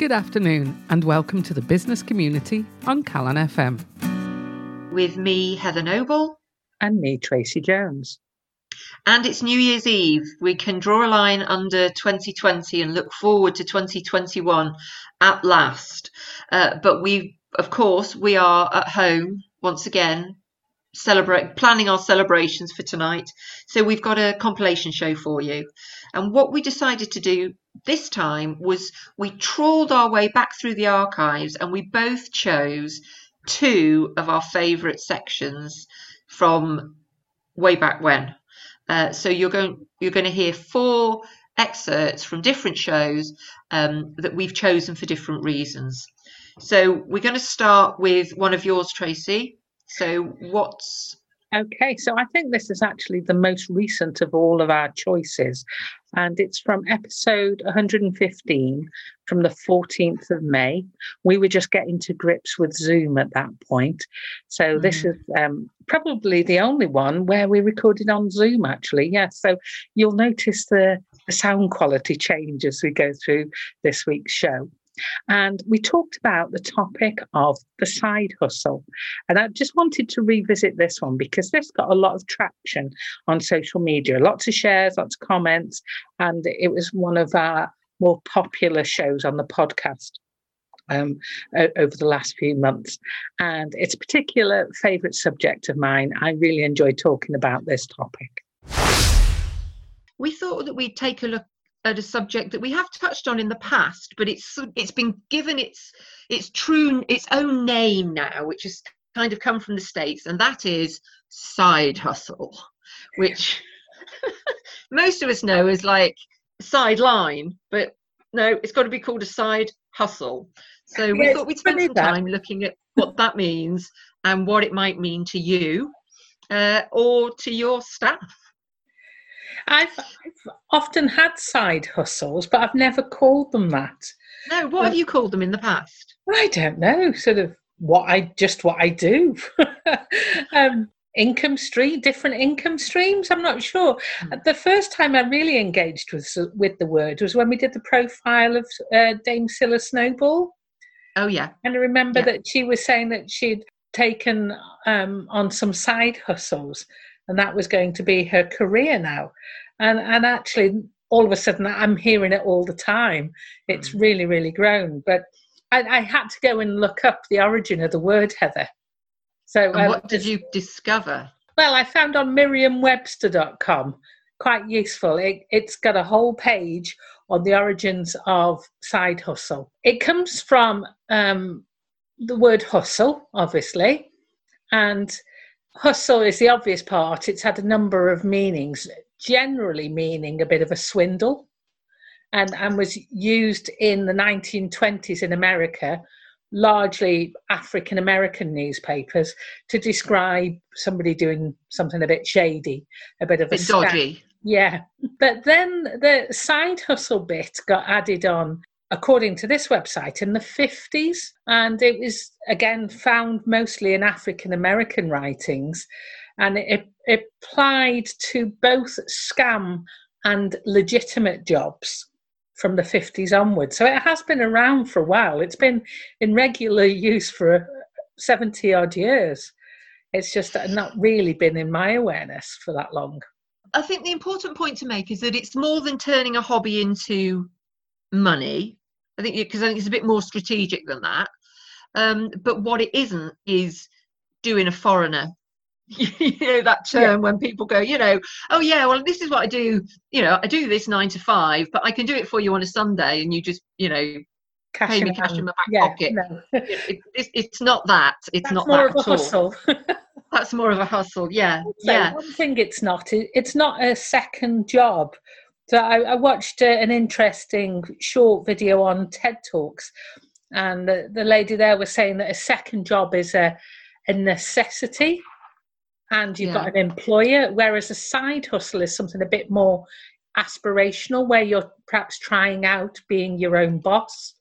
Good afternoon, and welcome to the business community on Calon FM. With me, Heather Noble. And me, Tracy Jones. And it's New Year's Eve. We can draw a line under 2020 and look forward to 2021 at last. Uh, but we, of course, we are at home once again celebrate planning our celebrations for tonight so we've got a compilation show for you and what we decided to do this time was we trawled our way back through the archives and we both chose two of our favorite sections from way back when. Uh, so you're going you're going to hear four excerpts from different shows um, that we've chosen for different reasons. So we're going to start with one of yours tracy. So what's Okay, so I think this is actually the most recent of all of our choices, and it's from episode 115 from the 14th of May. We were just getting to grips with Zoom at that point. So, mm. this is um, probably the only one where we recorded on Zoom, actually. Yes, yeah, so you'll notice the, the sound quality change as we go through this week's show. And we talked about the topic of the side hustle. And I just wanted to revisit this one because this got a lot of traction on social media, lots of shares, lots of comments. And it was one of our more popular shows on the podcast. Um, over the last few months. And it's a particular favourite subject of mine. I really enjoy talking about this topic. We thought that we'd take a look at a subject that we have touched on in the past, but it's it's been given its its true its own name now, which has kind of come from the states, and that is side hustle, which most of us know as like sideline, but no, it's got to be called a side hustle. So we thought we'd spend some time looking at what that means and what it might mean to you uh, or to your staff. I've, I've often had side hustles, but I've never called them that. No, what have you called them in the past? I don't know. Sort of what I just what I do. um, income stream, different income streams. I'm not sure. Mm. The first time I really engaged with with the word was when we did the profile of uh, Dame Cilla Snowball. Oh yeah, and I remember yeah. that she was saying that she'd taken um, on some side hustles and that was going to be her career now. And and actually, all of a sudden, I'm hearing it all the time. It's mm. really, really grown. But I, I had to go and look up the origin of the word Heather. So, um, what did you discover? Well, I found on Merriam-Webster.com quite useful. It, it's got a whole page on the origins of side hustle. It comes from um, the word hustle, obviously, and Oh, hustle is the obvious part. It's had a number of meanings, generally meaning a bit of a swindle, and, and was used in the 1920s in America, largely African American newspapers, to describe somebody doing something a bit shady, a bit of a, bit dodgy. Yeah. But then the side hustle bit got added on according to this website, in the 50s. And it was, again, found mostly in African American writings. And it, it applied to both scam and legitimate jobs from the 50s onwards. So it has been around for a while. It's been in regular use for 70 odd years. It's just not really been in my awareness for that long. I think the important point to make is that it's more than turning a hobby into money. I think because I think it's a bit more strategic than that. Um, but what it isn't is doing a foreigner. you know that term yeah. when people go, you know, oh yeah, well this is what I do. You know, I do this nine to five, but I can do it for you on a Sunday, and you just, you know, cash pay me cash in my back yeah, pocket. No. it, it, it's not that. It's That's not more that of a hustle. That's more of a hustle. Yeah, so yeah. One thing it's not. It's not a second job. So I, I watched uh, an interesting short video on TED Talks, and the, the lady there was saying that a second job is a, a necessity and you've yeah. got an employer, whereas a side hustle is something a bit more aspirational, where you're perhaps trying out being your own boss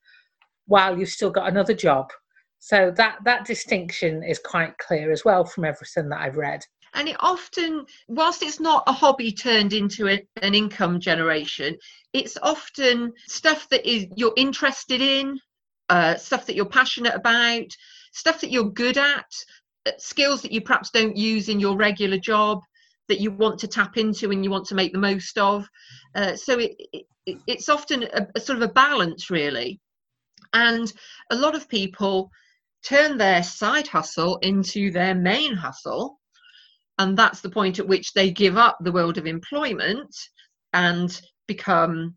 while you've still got another job. So that that distinction is quite clear as well from everything that I've read and it often whilst it's not a hobby turned into a, an income generation it's often stuff that is you're interested in uh, stuff that you're passionate about, stuff that you're good at, uh, skills that you perhaps don't use in your regular job that you want to tap into and you want to make the most of. Uh, so it, it, it's often a, a sort of a balance, really. And a lot of people turn their side hustle into their main hustle. And that's the point at which they give up the world of employment and become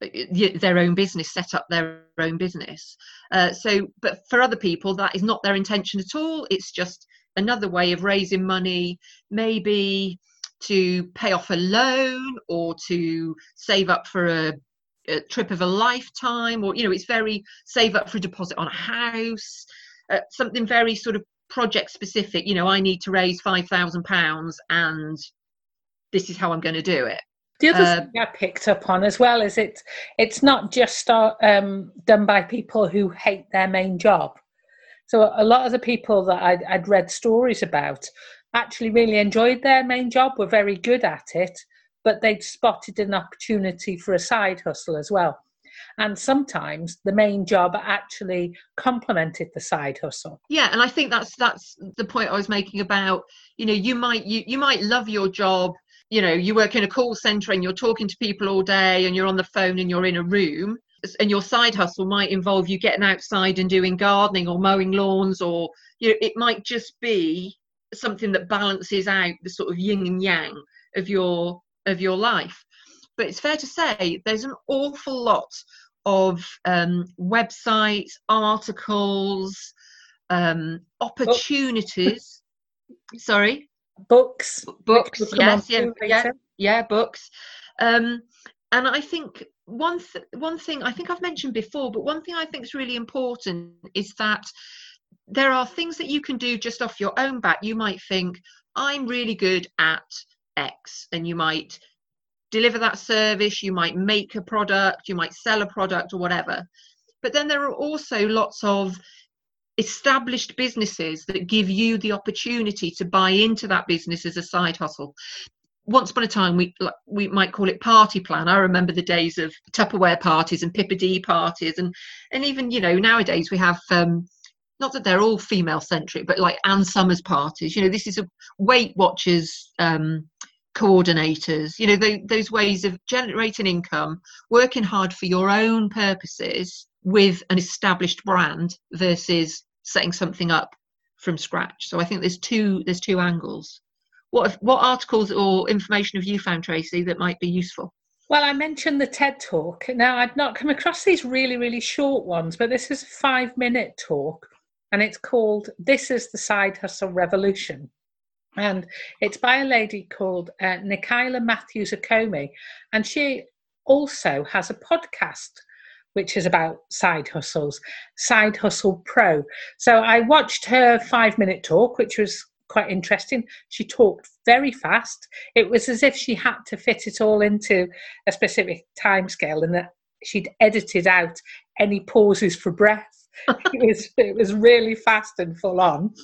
their own business, set up their own business. Uh, so, but for other people, that is not their intention at all. It's just another way of raising money, maybe to pay off a loan or to save up for a, a trip of a lifetime, or you know, it's very save up for a deposit on a house, uh, something very sort of project specific. You know, I need to raise five thousand pounds, and this is how I'm going to do it. The other uh, thing I picked up on as well is it it's not just um, done by people who hate their main job. So a lot of the people that I'd, I'd read stories about actually really enjoyed their main job, were very good at it, but they'd spotted an opportunity for a side hustle as well. And sometimes the main job actually complemented the side hustle. Yeah, and I think that's that's the point I was making about, you know, you might you, you might love your job you know you work in a call center and you're talking to people all day and you're on the phone and you're in a room and your side hustle might involve you getting outside and doing gardening or mowing lawns or you know it might just be something that balances out the sort of yin and yang of your of your life but it's fair to say there's an awful lot of um, websites articles um, opportunities. Oh. sorry? Books. Books yes yeah, yeah yeah books. Um and i think one th- one thing i think i've mentioned before but one thing i think is really important is that there are things that you can do just off your own back you might think i'm really good at x and you might deliver that service you might make a product you might sell a product or whatever. But then there are also lots of established businesses that give you the opportunity to buy into that business as a side hustle. Once upon a time we we might call it party plan. I remember the days of tupperware parties and Pippa Dee parties and and even you know nowadays we have um not that they're all female centric but like Ann Summers parties. You know this is a weight watchers um coordinators you know they, those ways of generating income working hard for your own purposes with an established brand versus setting something up from scratch. So I think there's two there's two angles. What what articles or information have you found, Tracy, that might be useful? Well, I mentioned the TED talk. Now I'd not come across these really really short ones, but this is a five minute talk, and it's called "This Is the Side Hustle Revolution." And it's by a lady called uh, Matthews Okome, and she also has a podcast which is about side hustles, Side Hustle Pro. So I watched her five minute talk, which was quite interesting. She talked very fast. It was as if she had to fit it all into a specific time scale and that she'd edited out any pauses for breath. it was it was really fast and full on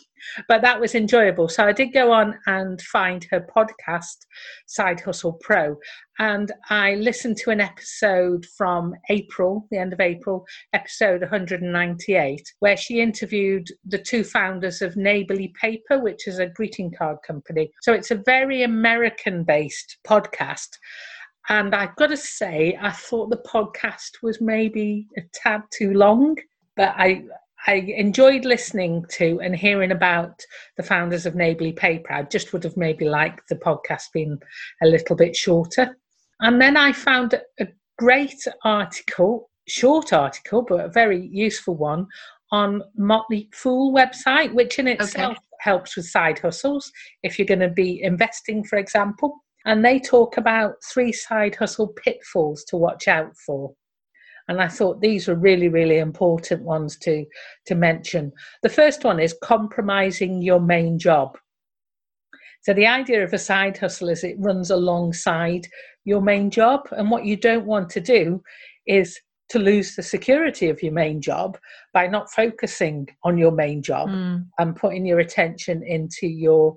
but that was enjoyable. So I did go on and find her podcast, Side Hustle Pro, and I listened to an episode from April, the end of April, episode 198, where she interviewed the two founders of Neighborly Paper, which is a greeting card company. So it's a very American based podcast. And I've got to say, I thought the podcast was maybe a tad too long, but I I enjoyed listening to and hearing about the founders of Neighborly Paper. I just would have maybe liked the podcast being a little bit shorter. And then I found a great article, short article, but a very useful one on Motley Fool website, which in itself okay. helps with side hustles if you're going to be investing, for example. And they talk about three side hustle pitfalls to watch out for. And I thought these were really, really important ones to, to mention. The first one is compromising your main job. So the idea of a side hustle is it runs alongside your main job. And what you don't want to do is to lose the security of your main job by not focusing on your main job mm. and putting your attention into your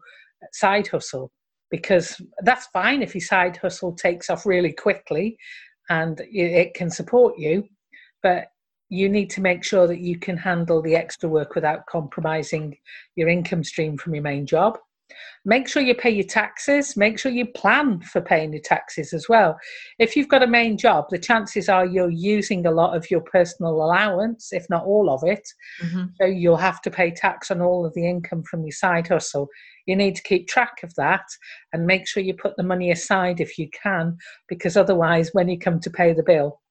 side hustle because that's fine if your side hustle takes off really quickly and it can support you but you need to make sure that you can handle the extra work without compromising your income stream from your main job. Make sure you pay your taxes. Make sure you plan for paying your taxes as well. If you've got a main job, the chances are you're using a lot of your personal allowance, if not all of it. Mm-hmm. So you'll have to pay tax on all of the income from your side hustle. You need to keep track of that and make sure you put the money aside if you can, because otherwise, when you come to pay the bill,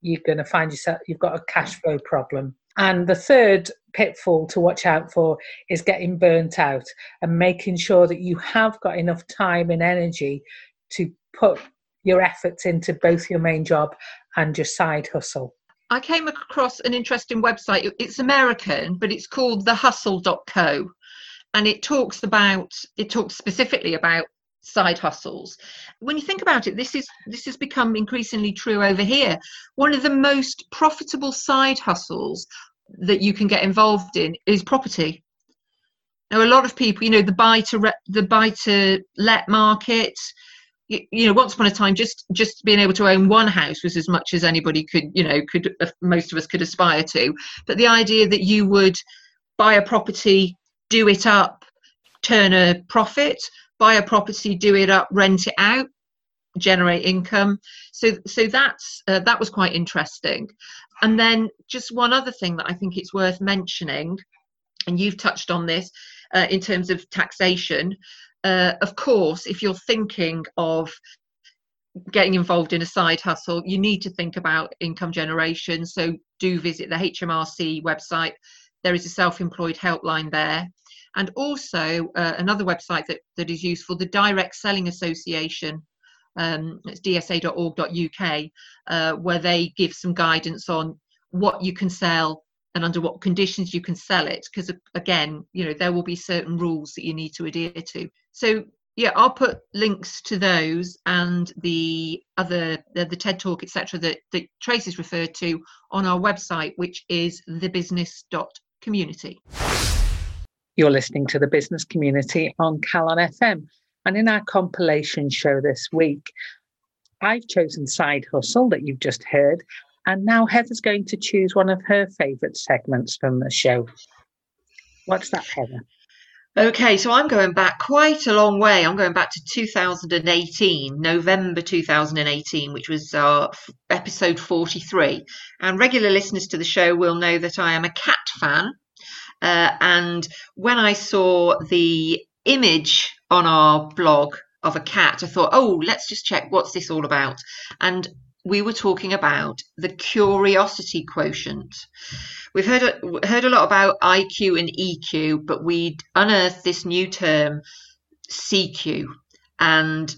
you're going to find yourself you've got a cash flow problem. And the third pitfall to watch out for is getting burnt out and making sure that you have got enough time and energy to put your efforts into both your main job and your side hustle. I came across an interesting website. It's American, but it's called thehustle.co. And it talks about, it talks specifically about side hustles. When you think about it this is this has become increasingly true over here. One of the most profitable side hustles that you can get involved in is property. Now a lot of people you know the buy to re- the buy to let market you, know once upon a time just just being able to own one house was as much as anybody could you know could uh, most of us could aspire to. But the idea that you would buy a property do it up turn a profit buy a property do it up rent it out generate income so so that's uh, that was quite interesting and then just one other thing that I think it's worth mentioning, and you've touched on this uh, in terms of taxation. Uh, of course, if you're thinking of getting involved in a side hustle, you need to think about income generation. So do visit the HMRC website. There is a self-employed helpline there. And also uh, another website that, that is useful, the Direct Selling Association um, it's dsa.org.uk, uh, where they give some guidance on what you can sell and under what conditions you can sell it. Because again, you know, there will be certain rules that you need to adhere to. So yeah, I'll put links to those and the other the, the TED talk, etc., that, that Tracy's referred to on our website, which is thebusiness.community. You're listening to the business community on Calon FM. And in our compilation show this week, I've chosen Side Hustle that you've just heard. And now Heather's going to choose one of her favourite segments from the show. What's that, Heather? Okay, so I'm going back quite a long way. I'm going back to 2018, November 2018, which was uh, episode 43. And regular listeners to the show will know that I am a cat fan. Uh, and when I saw the image on our blog of a cat, I thought, oh, let's just check what's this all about. And we were talking about the curiosity quotient. We've heard a, heard a lot about IQ and EQ, but we unearthed this new term, CQ, and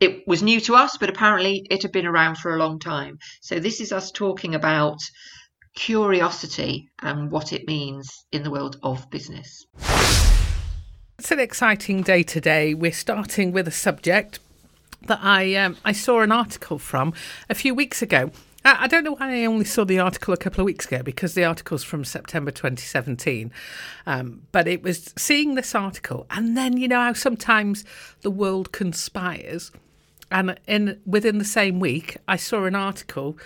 it was new to us, but apparently it had been around for a long time. So this is us talking about curiosity and what it means in the world of business. It's an exciting day today. We're starting with a subject that I um, I saw an article from a few weeks ago. I, don't know why I only saw the article a couple of weeks ago because the article's from September 2017. Um, but it was seeing this article, and then you know how sometimes the world conspires, and in within the same week, I saw an article.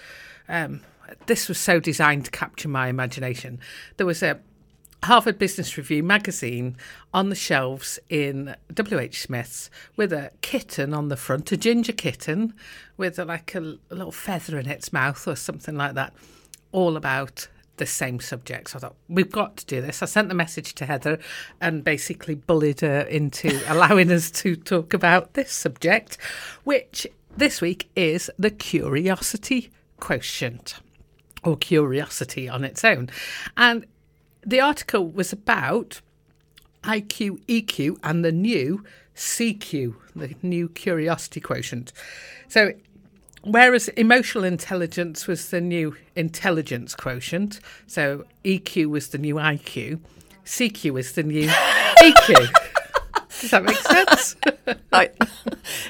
Um, this was so designed to capture my imagination. There was a Harvard Business Review magazine on the shelves in WH Smith's with a kitten on the front, a ginger kitten with a, like a, a, little feather in its mouth or something like that, all about the same subject. So I thought, we've got to do this. I sent the message to Heather and basically bullied her into allowing us to talk about this subject, which this week is the curiosity quotient or curiosity on its own. And the article was about IQ, EQ, and the new CQ, the new curiosity quotient. So, whereas emotional intelligence was the new intelligence quotient, so EQ was the new IQ, CQ was the new EQ. Does that make sense? I,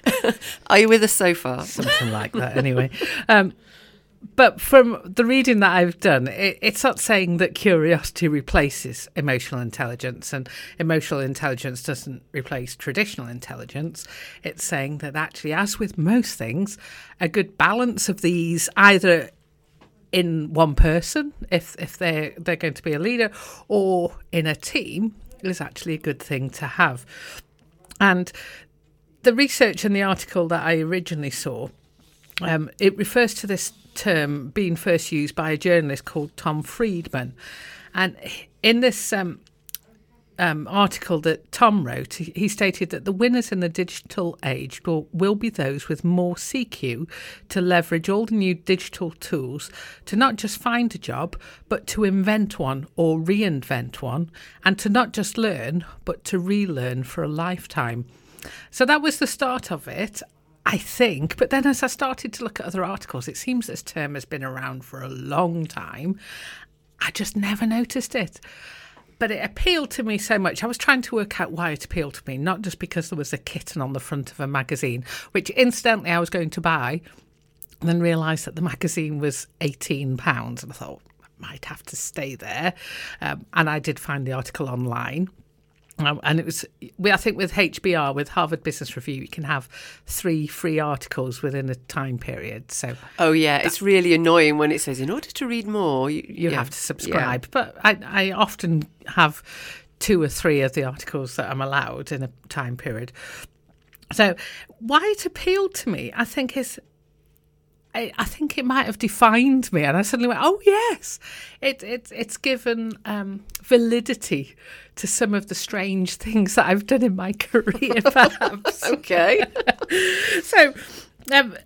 are you with us so far? Something like that, anyway. Um, but from the reading that I've done, it, it's not saying that curiosity replaces emotional intelligence and emotional intelligence doesn't replace traditional intelligence. It's saying that actually, as with most things, a good balance of these either in one person if if they're they're going to be a leader or in a team is actually a good thing to have. And the research in the article that I originally saw, um, it refers to this term being first used by a journalist called Tom Friedman. And in this um, um, article that Tom wrote, he, stated that the winners in the digital age will, will be those with more CQ to leverage all the new digital tools to not just find a job, but to invent one or reinvent one, and to not just learn, but to relearn for a lifetime. So that was the start of it. I think, but then as I started to look at other articles, it seems this term has been around for a long time. I just never noticed it but it appealed to me so much. I was trying to work out why it appealed to me, not just because there was a kitten on the front of a magazine, which incidentally I was going to buy, and then realised that the magazine was £18. And I thought, I might have to stay there. Um, and I did find the article online. Um, and it was, I think, with HBR, with Harvard Business Review, you can have three free articles within a time period. So, oh yeah, that, it's really annoying when it says, "In order to read more, you, you yeah, have to subscribe." Yeah. But I, I often have two or three of the articles that I'm allowed in a time period. So, why it appealed to me, I think, is I, I think it might have defined me, and I suddenly went, "Oh yes, it, it it's given um, validity to some of the strange things that I've done in my career, perhaps." okay. so, um,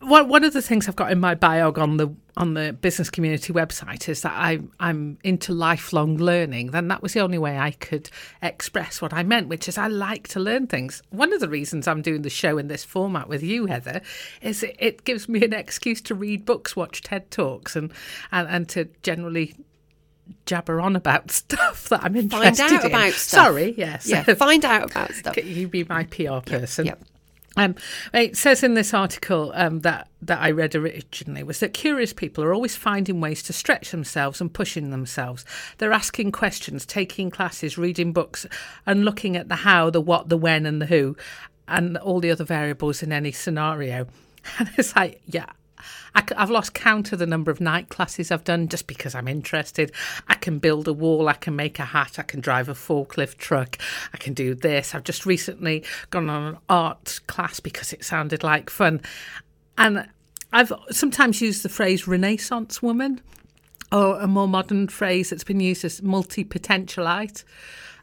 one one of the things I've got in my biog on the on the business community website is that I I'm into lifelong learning. Then that was the only way I could express what I meant, which is I like to learn things. One of the reasons I'm doing the show in this format with you, Heather, is it, it gives me an excuse to read books, watch TED talks, and and, and to generally jabber on about stuff that I'm interested in. find out in. about stuff. Sorry, yes. Yeah, find out about stuff. You be my PR person. Yep. yep. Um, it says in this article um, that that I read originally was that curious people are always finding ways to stretch themselves and pushing themselves. They're asking questions, taking classes, reading books, and looking at the how, the what, the when, and the who, and all the other variables in any scenario. And it's like, yeah, I, have lost count of the number of night classes I've done just because I'm interested. I can build a wall, I can make a hat, I can drive a forklift truck, I can do this. I've just recently gone on an art class because it sounded like fun. And I've sometimes used the phrase Renaissance woman or a more modern phrase that's been used as multi potentialite.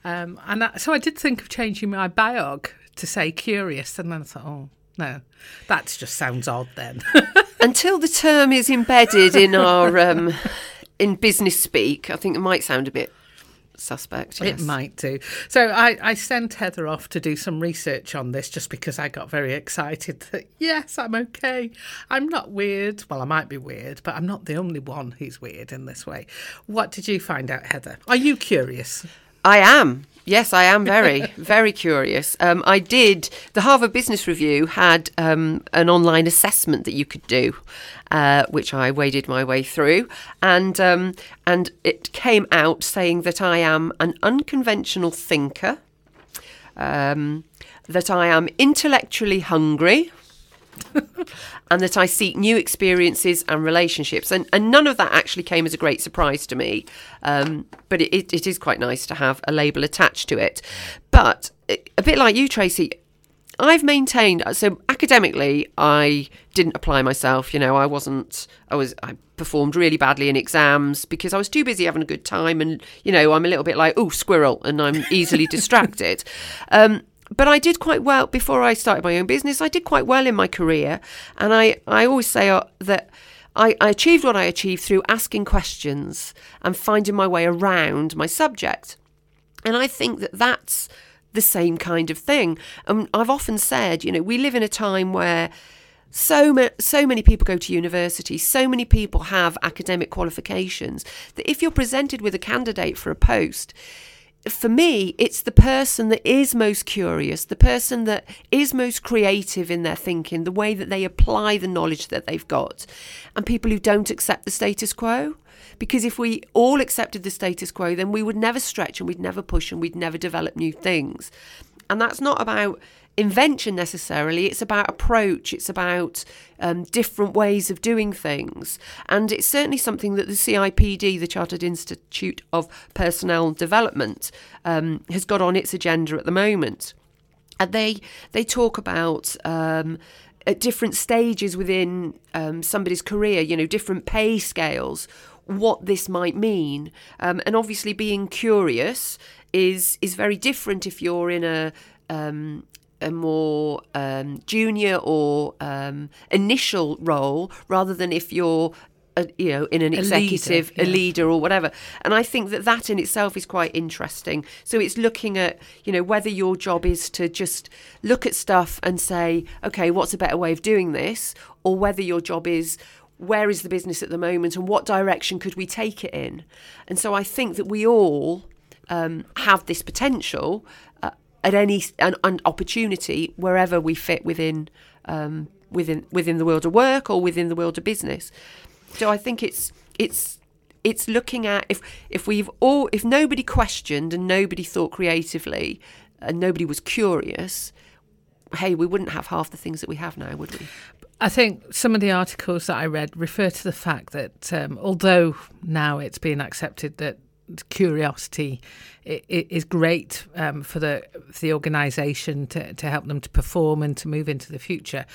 Um, and that, so I did think of changing my biog to say curious, and then I thought, oh, no, that just sounds odd then. Until the term is embedded in our um, in business speak, I think it might sound a bit suspect. Yes. It might do. So I, I sent Heather off to do some research on this just because I got very excited that, yes, I'm okay. I'm not weird. Well, I might be weird, but I'm not the only one who's weird in this way. What did you find out, Heather? Are you curious? I am. Yes, I am very, very curious. Um, I did. The Harvard Business Review had um, an online assessment that you could do, uh, which I waded my way through, and um, and it came out saying that I am an unconventional thinker, um, that I am intellectually hungry. and that I seek new experiences and relationships. And, and none of that actually came as a great surprise to me. Um, but it, it, it is quite nice to have a label attached to it. But a bit like you, Tracy, I've maintained so academically I didn't apply myself you know I wasn't I was I performed really badly in exams because I was too busy having a good time and you know I'm a little bit like oh squirrel and I'm easily distracted um, but I did quite well before I started my own business. I did quite well in my career, and I I always say uh, that. I, I achieved what I achieved through asking questions and finding my way around my subject. And I think that that's the same kind of thing. And I've often said, you know, we live in a time where so ma- so many people go to university, so many people have academic qualifications that if you're presented with a candidate for a post, for me, it's the person that is most curious, the person that is most creative in their thinking, the way that they apply the knowledge that they've got, and people who don't accept the status quo. Because if we all accepted the status quo, then we would never stretch and we'd never push and we'd never develop new things. And that's not about invention necessarily. It's about approach. It's about um, different ways of doing things. And it's certainly something that the CIPD, the Chartered Institute of Personnel Development, um, has got on its agenda at the moment. And they they talk about um, at different stages within um, somebody's career, you know, different pay scales, what this might mean. Um, and obviously, being curious is is very different if you're in a um, a more um, junior or um, initial role rather than if you're a, you know in an A executive leader, a leader or whatever. And i think that that in itself is quite interesting. So it's looking at you know whether your job is to just look at stuff and say okay what's a better way of doing this? Or whether your job is where is the business at the moment and what direction could we take it in? And so i think that we all um, have this potential uh, at any an, an opportunity wherever we fit within um, within within the world of work or within the world of business. So I think it's it's it's looking at if if we've all if nobody questioned and nobody thought creatively and nobody was curious, hey, we wouldn't have half the things that we have now, would we? I think some of the articles that I read refer to the fact that um, although now it's being accepted that curiosity is great um, for the for the organisation to, to help them to perform and to move into the future,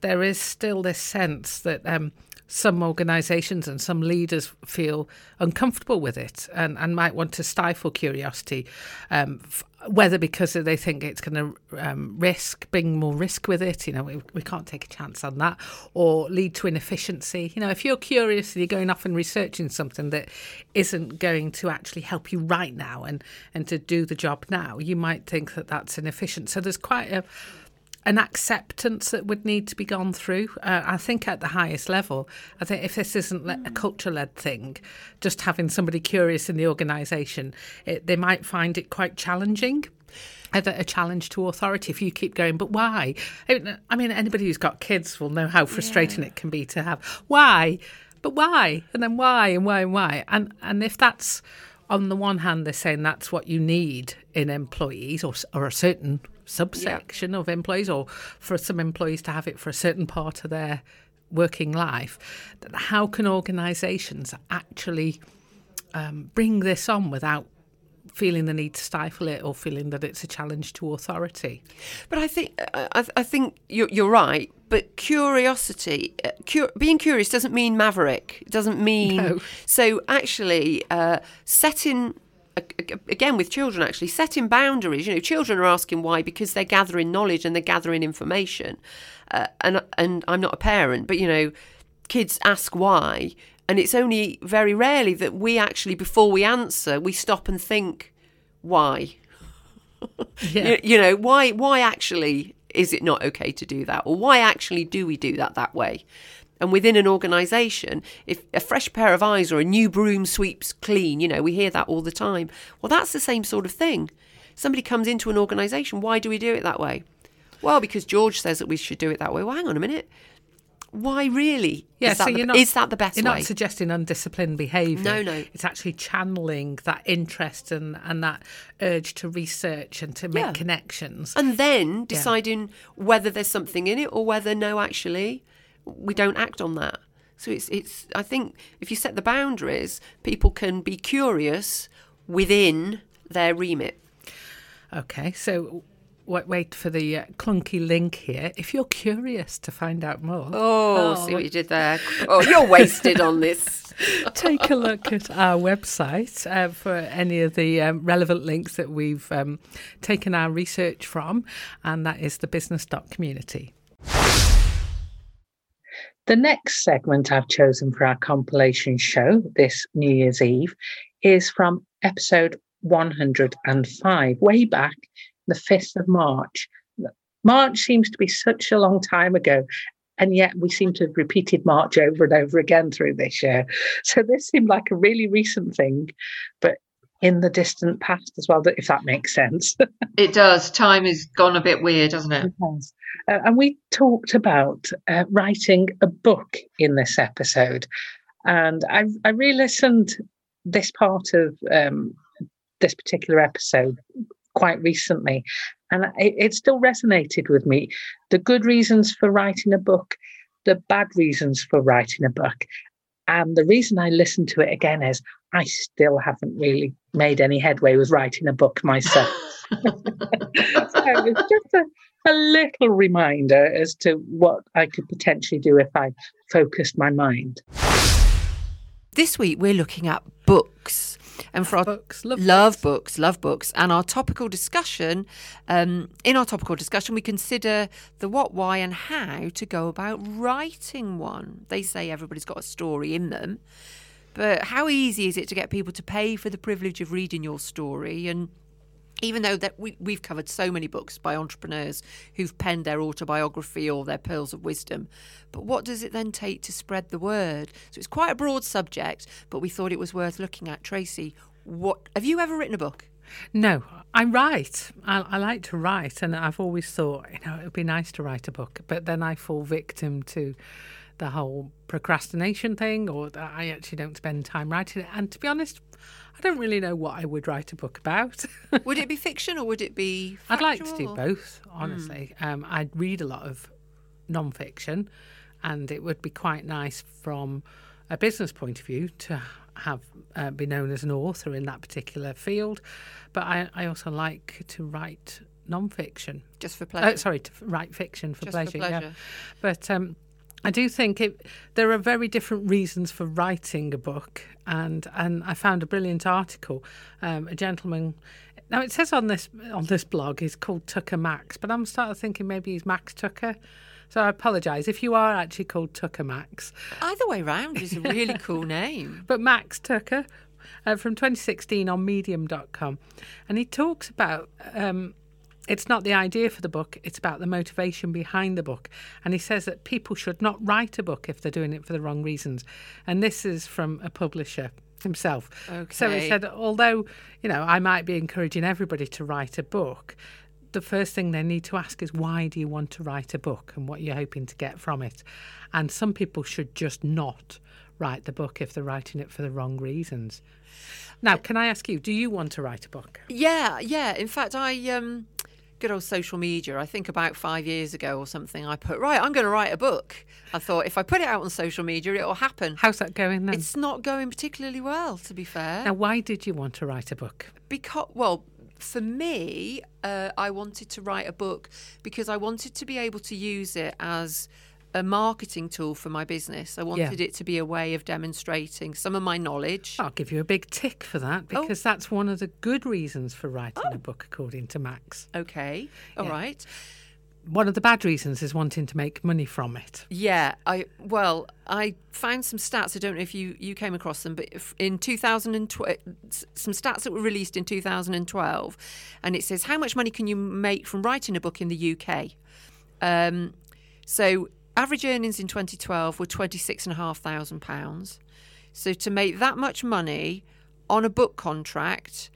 there is still this sense that um, some organisations and some leaders feel uncomfortable with it and, and might want to stifle curiosity, um, whether because they think it's going to um, risk, bring more risk with it, you know, we, we can't take a chance on that, or lead to inefficiency. You know, if you're curious and you're going off and researching something that isn't going to actually help you right now and, and to do the job now, you might think that that's inefficient. So there's quite a an acceptance that would need to be gone through. Uh, I think at the highest level, I think if this isn't a culture led thing, just having somebody curious in the organisation, they might find it quite challenging. A, a challenge to authority if you keep going, but why? I mean, anybody who's got kids will know how frustrating it can be to have why, but why, and then why, and why, and why, and and if that's on the one hand, they're saying that's what you need in employees or, or a certain subsection of employees, or for some employees to have it for a certain part of their working life. How can organisations actually um, bring this on without feeling the need to stifle it or feeling that it's a challenge to authority? But I think I, I- I think you're, you're right. But curiosity, uh, cu- being curious doesn't mean maverick. It doesn't mean No. so. Actually, uh, setting again with children, actually setting boundaries. You know, children are asking why because they're gathering knowledge and they're gathering information. Uh, and and I'm not a parent, but you know, kids ask why, and it's only very rarely that we actually, before we answer, we stop and think why. Yeah. You, you know, why why actually is it not okay to do that? Or why actually do we do that that way? And within an organisation, if a fresh pair of eyes or a new broom sweeps clean, you know, we hear that all the time. Well, that's the same sort of thing. Somebody comes into an organisation, why do we do it that way? Well, because George says that we should do it that way. Well, hang on a minute. Why really? Yeah, is, that so the, you're not, is that the best You're way? not suggesting undisciplined behaviour. No, no. It's actually channeling that interest and, and that urge to research and to make Yeah. connections. and then deciding whether there's something in it or whether no actually we don't act on that. So it's it's i think if you set the boundaries people can be curious within their remit. Okay, so wait, wait for the uh, clunky link here. If you're curious to find out more, oh, see what you did there. Oh you're wasted on this. Take a look at our website uh, for any of the um, relevant links that we've um, taken our research from, and that is the business.community. The next segment I've chosen for our compilation show this New Year's Eve is from episode 105, way back the 5th of March. March seems to be such a long time ago, and yet we seem to have repeated March over and over again through this year. So this seemed like a really recent thing, but in the distant past as well, if that makes sense. It does. Time has gone a bit weird, hasn't it? Yes. Uh, and we talked about uh, writing a book in this episode. And I, I re listened this part of um, this particular episode quite recently. And it, it still resonated with me. The good reasons for writing a book, the bad reasons for writing a book. And the reason I listened to it again is I still haven't really made any headway with writing a book myself. so it's just a, a little reminder as to what I could potentially do if I focused my mind. This week we're looking at books. And for our Books, love love books, love books, and our topical discussion. Um, in our topical discussion, we consider the what, why, and how to go about writing one. They say everybody's got a story in them, but how easy is it to get people to pay for the privilege of reading your story? And even though that we, we've covered so many books by entrepreneurs who've penned their autobiography or their pearls of wisdom, but what does it then take to spread the word? So it's quite a broad subject, but we thought it was worth looking at. Tracy, what have you ever written a book? No, I write. I, I like to write, and I've always thought, you know, it would be nice to write a book. But then I fall victim to the whole procrastination thing, or that I actually don't spend time writing it. And to be honest, I don't really know what I would write a book about. Would it be fiction or would it be? I'd like to do both, honestly. Um, I'd read a lot of non-fiction, and it would be quite nice from a business point of view to have uh, be known as an author in that particular field. But I, I also like to write non-fiction. Just for pleasure. Uh, sorry, to write fiction for Just for pleasure. Yeah. But um, I do think it, there are very different reasons for writing a book, and and I found a brilliant article. Um, a gentleman. Now it says on this on this blog he's called Tucker Max, but I'm starting thinking maybe he's Max Tucker. So I apologise if you are actually called Tucker Max, Either way round is a really cool name. but Max Tucker uh, from 2016 on Medium.com, and he talks about. Um, it's not the idea for the book, it's about the motivation behind the book. And he says that people should not write a book if they're doing it for the wrong reasons. And this is from a publisher himself. Okay. So he said, although, you know, I might be encouraging everybody to write a book, the first thing they need to ask is why do you want to write a book and what you're hoping to get from it. And some people should just not write the book if they're writing it for the wrong reasons. Now, can I ask you, do you want to write a book? Yeah, yeah. In fact, I um, good old social media. I think about five years ago or something. I put right. I'm going to write a book. I thought if I put it out on social media, it'll happen. How's that going then? It's not going particularly well, to be fair. Now, why did you want to write a book? because well for me uh, i wanted to write a book because i wanted to be able to use it as a marketing tool for my business i wanted it to be a way of demonstrating some of my knowledge I'll give you a big tick for that Oh. because that's one of the good reasons for writing a book, according to Max. okay all right. Yeah. One of the bad reasons is wanting to make money from it. yeah i well i found some stats i don't know if you you came across them but in 2012 some stats that were released in 2012 and it says how much money can you make from writing a book in the uk Um, so average earnings in 2012 were £26,500. So to make that much money on a book contract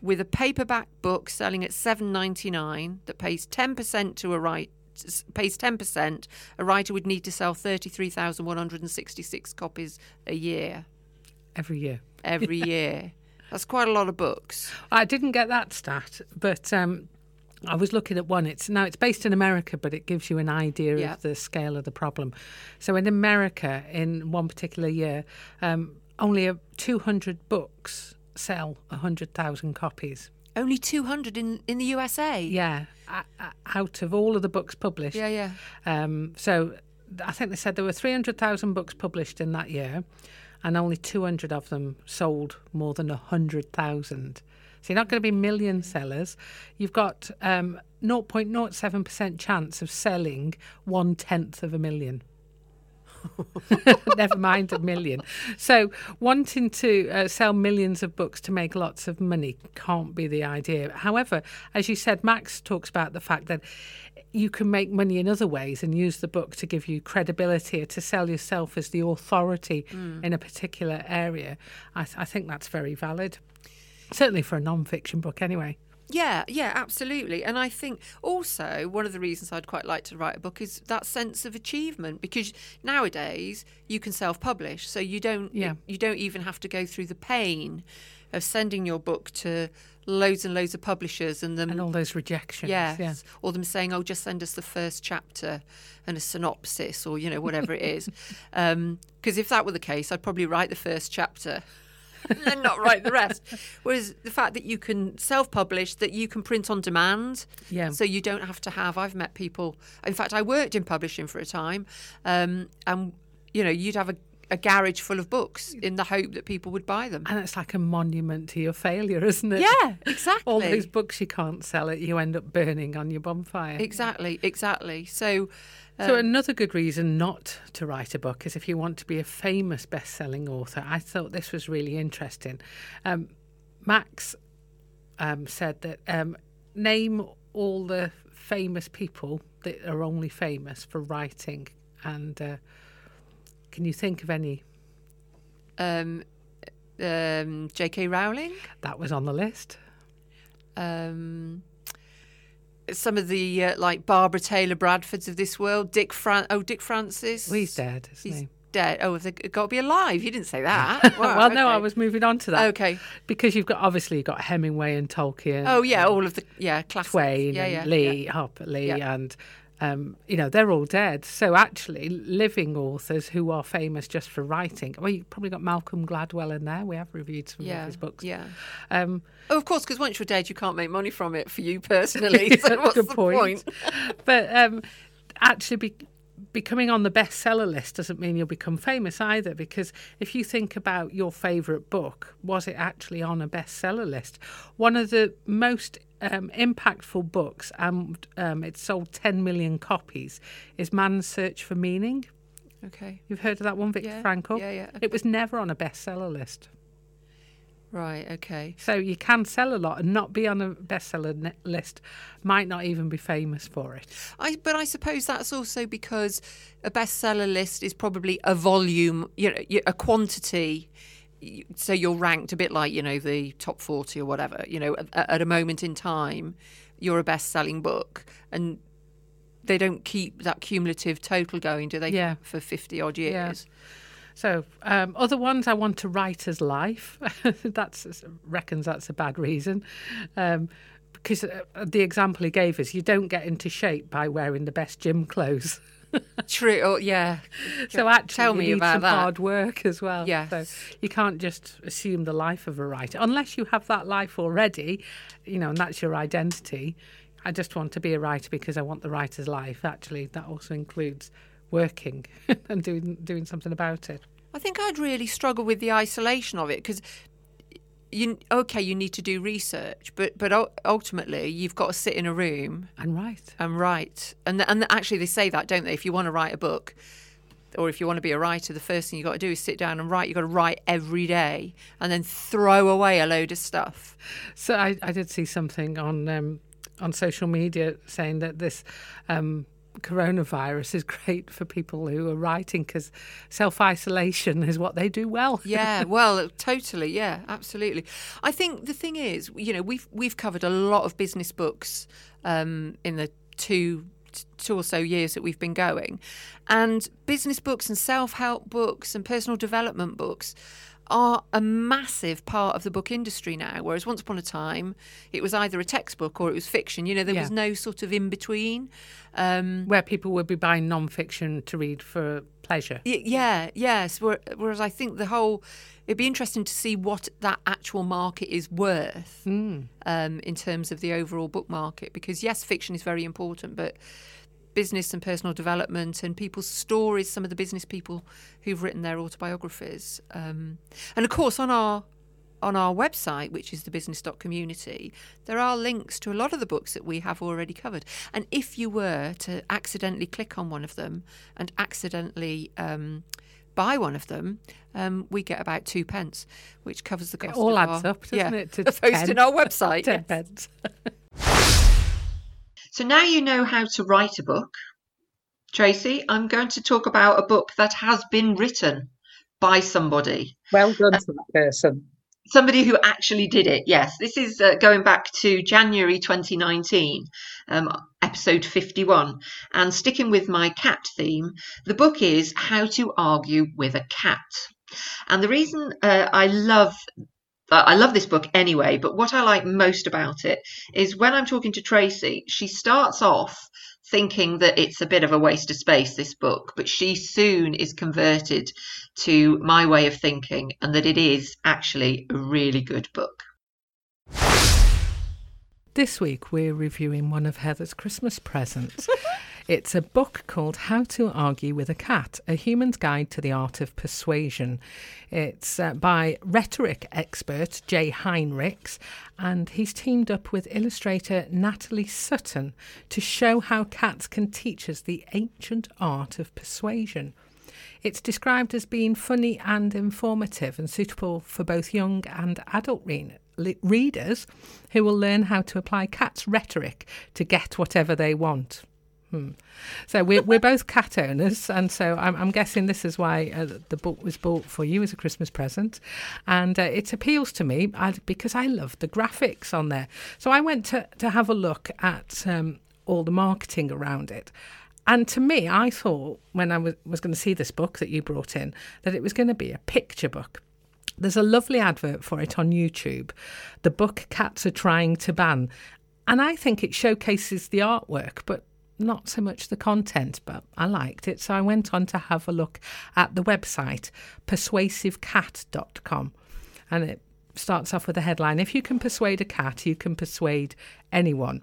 with a paperback book selling at 7.99 that pays 10% to a write pays 10%, a writer would need to sell 33,166 copies a year Every year. every year. That's quite a lot of books. I didn't get that stat, but um, I was looking at one. It's now it's based in America, but it gives you an idea Yeah. of the scale of the problem. So in America, in one particular year, um, only a 200 books sell 100,000 copies. Only 200 in, in the USA. Yeah, out of all of the books published. Yeah, yeah. Um, so I think they said there were 300,000 books published in that year, and only 200 of them sold more than 100,000. So you're not going to be million sellers. You've got um, 0.07% chance of selling one tenth of a million. Never mind a million. So, wanting to uh, sell millions of books to make lots of money can't be the idea. However, as you said, Max talks about the fact that you can make money in other ways and use the book to give you credibility or to sell yourself as the authority in a particular area. I, th- I think that's very valid. Certainly for a non fiction book, anyway. Yeah, yeah, absolutely. And I think also one of the reasons I'd quite like to write a book is that sense of achievement because nowadays you can self-publish, so you don't Yeah. you don't even have to go through the pain of sending your book to loads and loads of publishers and them And all those rejections. Yes. Yeah. Or them saying, oh, just send us the first chapter and a synopsis or, you know, whatever it is. Um, because if that were the case, I'd probably write the first chapter and then not write the rest. Whereas the fact that you can self publish, that you can print on demand. Yeah. So you don't have to have, I've met people, in fact, I worked in publishing for a time. Um, and, you know, you'd have a, a garage full of books in the hope that people would buy them. And it's like a monument to your failure, isn't it? Yeah, exactly. All those books you can't sell it, you end up burning on your bonfire. Exactly, exactly. So, So another good reason not to write a book is if you want to be a famous best-selling author. I thought this was really interesting. Um, Max um, said that um, name all the famous people that are only famous for writing, and uh, can you think of any? um, um, J.K. Rowling, That was on the list. um, some of the uh, like Barbara Taylor Bradfords of this world, Dick Fran- oh Dick Francis, Well, he's dead, isn't He's he? dead. Oh, have they got to be alive? You didn't say that. Wow, well, no, I was moving on to that. Okay. Because you've got obviously you've got Hemingway and Tolkien. Oh yeah, all of the yeah classics. Twain yeah, and yeah, Lee, yeah. Harper Lee, Yeah. and um, you know they're all dead. So actually, living authors who are famous just for writing. Well, you probably got Malcolm Gladwell in there. We have reviewed some Yeah, of his books. yeah. Um, Oh, of course, because once you're dead, you can't make money from it for you personally. so what's good the point. point? but um, actually, be, becoming on the bestseller list doesn't mean you'll become famous either. Because if you think about your favourite book, was it actually on a bestseller list? One of the most um, impactful books, and um, it sold 10 million copies, is Man's Search for Meaning. Okay, You've heard of that one, Viktor Yeah, Frankl? yeah, yeah, It was never on a bestseller list. right. Okay. So you can sell a lot and not be on a bestseller list, might not even be famous for it. I, but I suppose that's also because a bestseller list is probably a volume, you know, a quantity. So you're ranked a bit like you know the top forty or whatever. You know, at, at a moment in time, you're a best-selling book, and they don't keep that cumulative total going, do they? Yeah. For fifty odd Yeah. years. So um, other ones, I want to write as life. that's reckons that's a bad reason, um, because uh, the example he gave us, you don't get into shape by wearing the best gym clothes. True. Oh, yeah. so actually, tell you me about some that. hard work as well. Yes. So you can't just assume the life of a writer unless you have that life already, you know, and that's your identity. I just want to be a writer because I want the writer's life. Actually, that also includes working and doing doing something about it. I think I'd really struggle with the isolation of it because you okay, you need to do research, but but ultimately you've got to sit in a room And write and write. And and actually they say that, don't they? If you want to write a book or if you want to be a writer, the first thing you've got to do is sit down and write. You've got to write every day and then throw away a load of stuff. So I, I did see something on um, on social media saying that this um, coronavirus is great for people who are writing because self isolation is what they do well. Yeah, well, totally. Yeah, absolutely. I think the thing is, you know, we've we've covered a lot of business books um, in the two two or so years that we've been going, and business books and self help books and personal development books are a massive part of the book industry now. Whereas once upon a time, it was either a textbook or it was fiction. You know, there Yeah. was no sort of in between. Um, Where people would be buying non fiction to read for pleasure. Y- Yeah, yes. Whereas I think the whole, it'd be interesting to see what that actual market is worth um, in terms of the overall book market. Because yes, fiction is very important, but business and personal development and people's stories, some of the business people who've written their autobiographies, um, and of course on our on our website, which is the business.community, there are links to a lot of the books that we have already covered. And if you were to accidentally click on one of them and accidentally um, buy one of them, um, we get about two pence, which covers the cost. all of adds our, up, doesn't yeah, it, to 10? our website. Ten yes. pence. So now you know how to write a book. Tracy, I'm going to talk about a book that has been written by somebody. Well done to that person. somebody who actually did it. Yes, this is uh, going back to January 2019, um, episode 51. And sticking with my cat theme, the book is How to Argue with a Cat. And the reason uh, I love I love this book anyway, but what I like most about it is when I'm talking to Tracy, she starts off thinking that it's a bit of a waste of space, this book, but she soon is converted to my way of thinking and that it is actually a really good book. This week we're reviewing one of Heather's Christmas presents. it's a book called How to Argue with a Cat A Human's Guide to the Art of Persuasion. It's uh, by rhetoric expert Jay Heinrichs, and he's teamed up with illustrator Natalie Sutton to show how cats can teach us the ancient art of persuasion. It's described as being funny and informative and suitable for both young and adult readers readers who will learn how to apply cat's rhetoric to get whatever they want. Hmm. So we're we're both cat owners, and so I'm, I'm guessing this is why uh, the book was bought for you as a Christmas present, and uh, it appeals to me because I love the graphics on there. So I went to to have a look at um, all the marketing around it. And to me, I thought when I was, was going to see this book that you brought in that it was going to be a picture book. There's a lovely advert for it on YouTube, the book Cats Are Trying to Ban. And I think it showcases the artwork, but not so much the content, but I liked it. So I went on to have a look at the website, persuasivecat.com. And it starts off with a headline If you can persuade a cat, you can persuade anyone.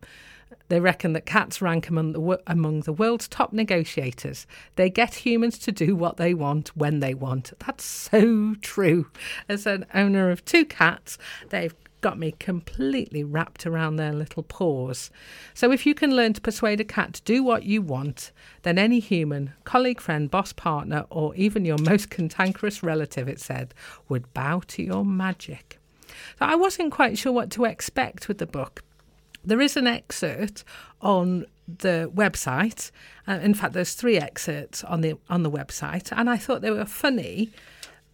They reckon that cats rank among the, among the world's top negotiators. They get humans to do what they want when they want. That's so true. As an owner of two cats, they've got me completely wrapped around their little paws. So, if you can learn to persuade a cat to do what you want, then any human, colleague, friend, boss, partner, or even your most cantankerous relative, it said, would bow to your magic. So, I wasn't quite sure what to expect with the book there is an excerpt on the website. Uh, in fact, there's three excerpts on the on the website, and I thought they were funny,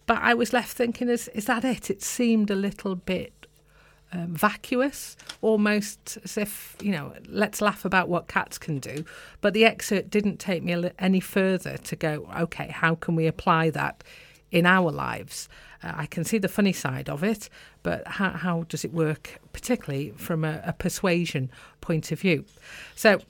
but I was left thinking, is is that it? It seemed a little bit um, vacuous, almost as if you know, let's laugh about what cats can do. But the excerpt didn't take me any further to go. Okay, how can we apply that in our lives? Uh, I can see the funny side of it, but how, how does it work, particularly from a, a persuasion point of view? So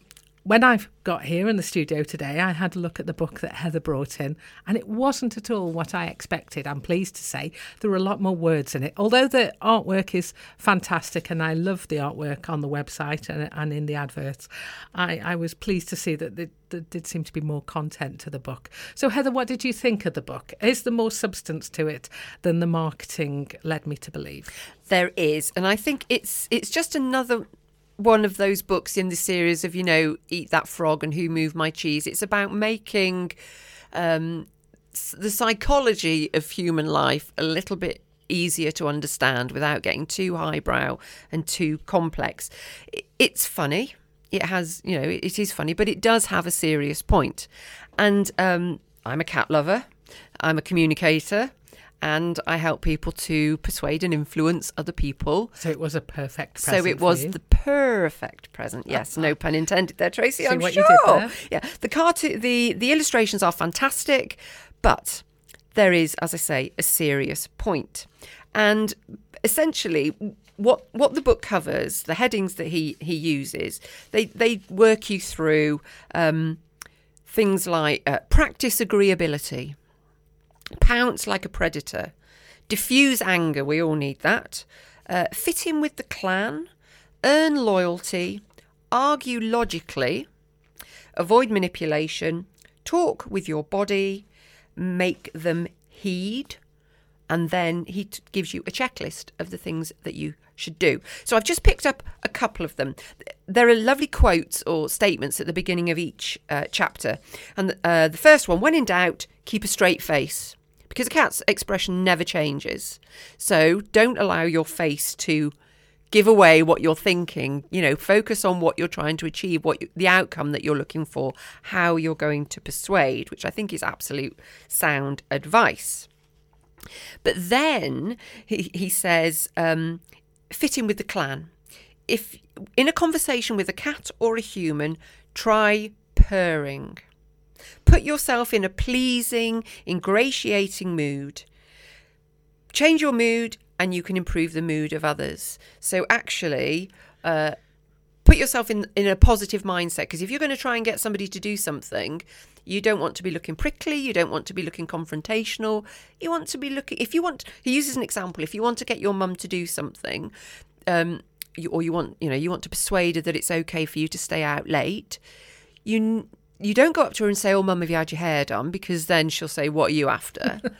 when I've got here in the studio today, I had a look at the book that Heather brought in, and it wasn't at all what I expected. I'm pleased to say there were a lot more words in it. Although the artwork is fantastic, and I love the artwork on the website and, and in the adverts, I, I was pleased to see that there, there did seem to be more content to the book. So, Heather, what did you think of the book? Is there more substance to it than the marketing led me to believe? There is, and I think it's it's just another one of those books in the series of you know eat that frog and who moved my cheese it's about making um, the psychology of human life a little bit easier to understand without getting too highbrow and too complex. It's funny. It has you know it is funny but it does have a serious point. And um, i'm a cat lover. I'm a communicator and I help people to persuade and influence other people. So it was a perfect present. So it was the perfect present. Yes, no pun intended there, Tracy. I'm sure. you did there? Yeah, the cartoon, the the illustrations are fantastic, but there is, as I say, a serious point. point, and essentially. What what the book covers, the headings that he he uses, they they work you through um, things like uh, practice agreeability, pounce like a predator, diffuse anger, we all need that, uh, fit in with the clan, earn loyalty, argue logically, avoid manipulation, talk with your body, make them heed, and then he t- gives you a checklist of the things that you should do. So I've just picked up a couple of them. There are lovely quotes or statements at the beginning of each uh, chapter. And uh, the first one when in doubt, keep a straight face because a cat's expression never changes. So don't allow your face to give away what you're thinking. You know, focus on what you're trying to achieve, what you, the outcome that you're looking for, how you're going to persuade, which I think is absolute sound advice. But then he, he says, um, fit in with the clan. If in a conversation with a cat or a human, try purring. Put yourself in a pleasing, ingratiating mood. Change your mood and you can improve the mood of others. So actually, uh, put yourself in in a positive mindset because if you're going to try and get somebody to do something, you don't want to be looking prickly, you don't want to be looking confrontational. You want to be looking if you want he uses an example, if you want to get your mum to do something, um you, or you want, you know, you want to persuade her that it's okay for you to stay out late, you you don't go up to her and say, "Oh, mum, have you had your hair done?" because then she'll say, "What are you after?"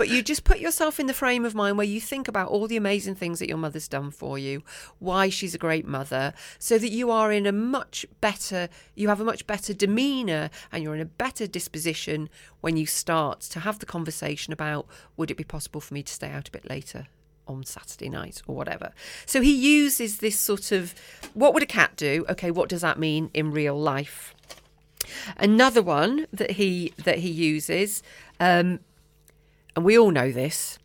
But you just put yourself in the frame of mind where you think about all the amazing things that your mother's done for you, why she's a great mother, so that you are in a much better, you have a much better demeanour and you're in a better disposition when you start to have the conversation about would it be possible for me to stay out a bit later on Saturday night or whatever. So he uses this sort of what would a cat do? Okay, what does that mean in real life? Another one that he that he uses um, and we all know this,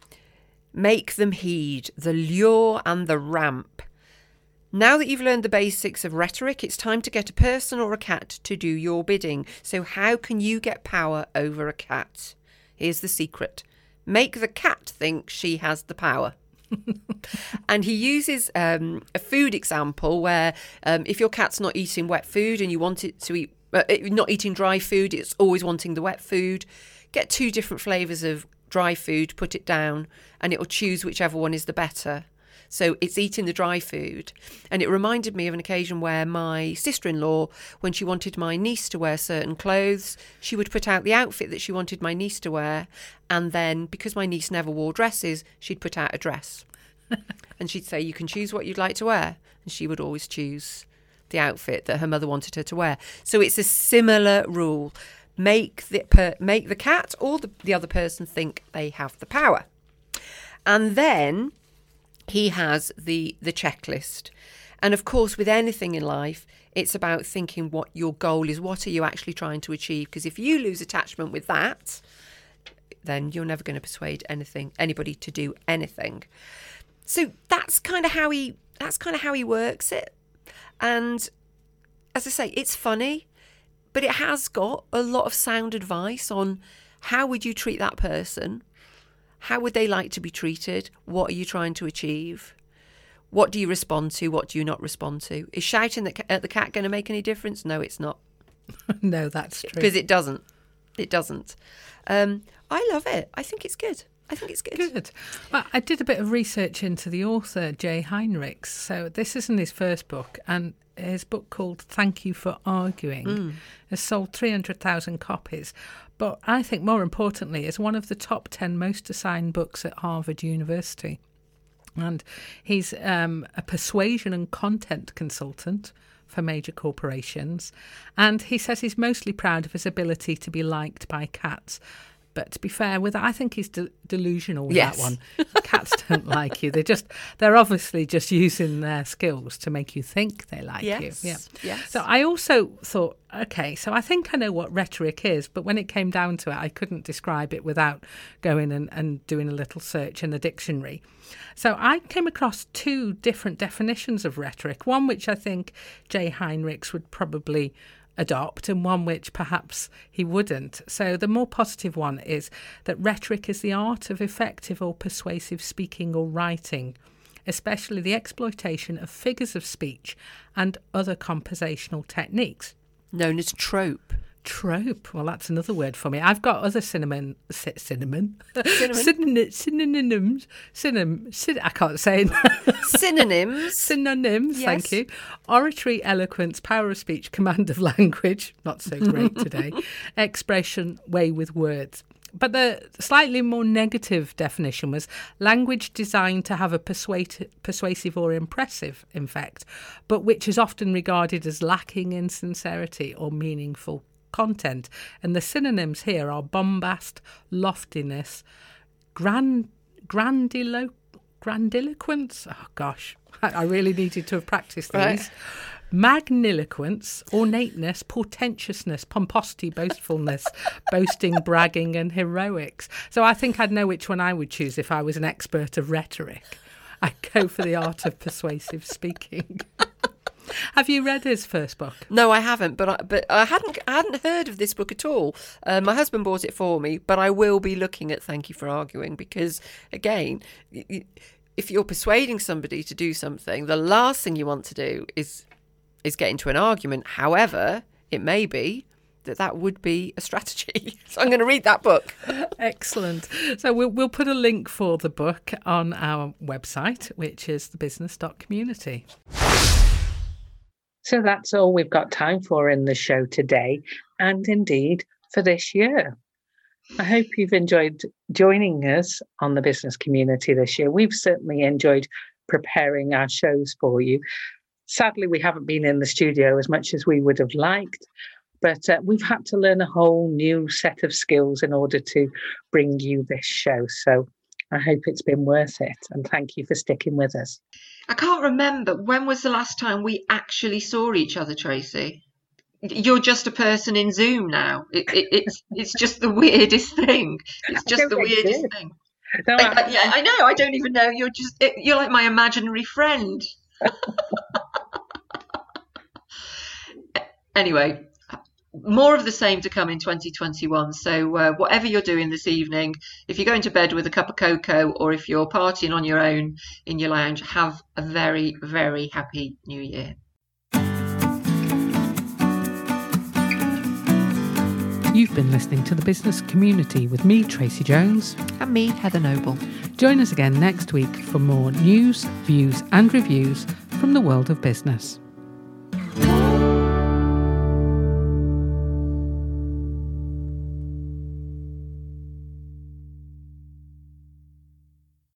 make them heed the lure and the ramp. Now that you've learned the basics of rhetoric, it's time to get a person or a cat to do your bidding. So, how can you get power over a cat? Here's the secret make the cat think she has the power. and he uses um, a food example where um, if your cat's not eating wet food and you want it to eat, not eating dry food, it's always wanting the wet food. Get two different flavours of dry food, put it down, and it will choose whichever one is the better. So it's eating the dry food. And it reminded me of an occasion where my sister in law, when she wanted my niece to wear certain clothes, she would put out the outfit that she wanted my niece to wear. And then, because my niece never wore dresses, she'd put out a dress. and she'd say, You can choose what you'd like to wear. And she would always choose the outfit that her mother wanted her to wear. So it's a similar rule make the per, make the cat or the, the other person think they have the power. And then he has the the checklist. And of course, with anything in life, it's about thinking what your goal is. What are you actually trying to achieve? Because if you lose attachment with that, then you're never going to persuade anything anybody to do anything. So that's kind of how he that's kind of how he works it. And as I say, it's funny but it has got a lot of sound advice on how would you treat that person? How would they like to be treated? What are you trying to achieve? What do you respond to? What do you not respond to? Is shouting at the cat going to make any difference? No, it's not. no, that's true. Because it doesn't. It doesn't. Um, I love it. I think it's good. I think it's good. Good. Well, I did a bit of research into the author, Jay Heinrichs. So this isn't his first book, and his book called Thank You for Arguing mm. has sold 300,000 copies. But I think more importantly, is one of the top 10 most assigned books at Harvard University. And he's um, a persuasion and content consultant for major corporations. And he says he's mostly proud of his ability to be liked by cats but to be fair with I think he's de- delusional with yes. that one. Cats don't like you. They're just they're obviously just using their skills to make you think they like yes. you. Yeah. Yes. So I also thought, okay, so I think I know what rhetoric is, but when it came down to it, I couldn't describe it without going and, and doing a little search in the dictionary. So I came across two different definitions of rhetoric. One which I think Jay Heinrichs would probably adopt and one which perhaps he wouldn't. So the more positive one is that rhetoric is the art of effective or persuasive speaking or writing, especially the exploitation of figures of speech and other conversational techniques. Known as trope trope. Well, that's another word for me. I've got other cinnamon, cinnamon, cinnamon, synonyms, synonym, syn- I can't say it. synonyms, synonyms. Yes. Thank you. Oratory, eloquence, power of speech, command of language. Not so great today. Expression, way with words. But the slightly more negative definition was language designed to have a persuade, persuasive or impressive effect, but which is often regarded as lacking in sincerity or meaningful content. And the synonyms here are bombast, loftiness, grand, grandilo, grandiloquence. Oh gosh, I really needed to have practiced these. Right. magniloquence, ornateness, portentousness, pomposity, boastfulness, boasting, bragging, and heroics. So I think I'd know which one I would choose if I was an expert of rhetoric. I'd go for the art of persuasive speaking. Have you read his first book? No, I haven't, but I, but I hadn't I hadn't heard of this book at all. Uh, my husband bought it for me, but I will be looking at Thank You for Arguing because again, if you're persuading somebody to do something, the last thing you want to do is is get into an argument. However, it may be that that would be a strategy. so I'm going to read that book. Excellent. So we'll, we'll put a link for the book on our website, which is thebusiness.community. So that's all we've got time for in the show today, and indeed for this year. I hope you've enjoyed joining us on the business community this year. We've certainly enjoyed preparing our shows for you. Sadly, we haven't been in the studio as much as we would have liked, but uh, we've had to learn a whole new set of skills in order to bring you this show. So I hope it's been worth it. And thank you for sticking with us. I can't remember when was the last time we actually saw each other, Tracy. You're just a person in Zoom now. It, it, it's it's just the weirdest thing. It's just the weirdest thing. No, I, I, yeah, I know. I don't even know. You're just it, you're like my imaginary friend. anyway, more of the same to come in 2021. So, uh, whatever you're doing this evening, if you're going to bed with a cup of cocoa or if you're partying on your own in your lounge, have a very, very happy new year. You've been listening to the business community with me, Tracy Jones. And me, Heather Noble. Join us again next week for more news, views, and reviews from the world of business.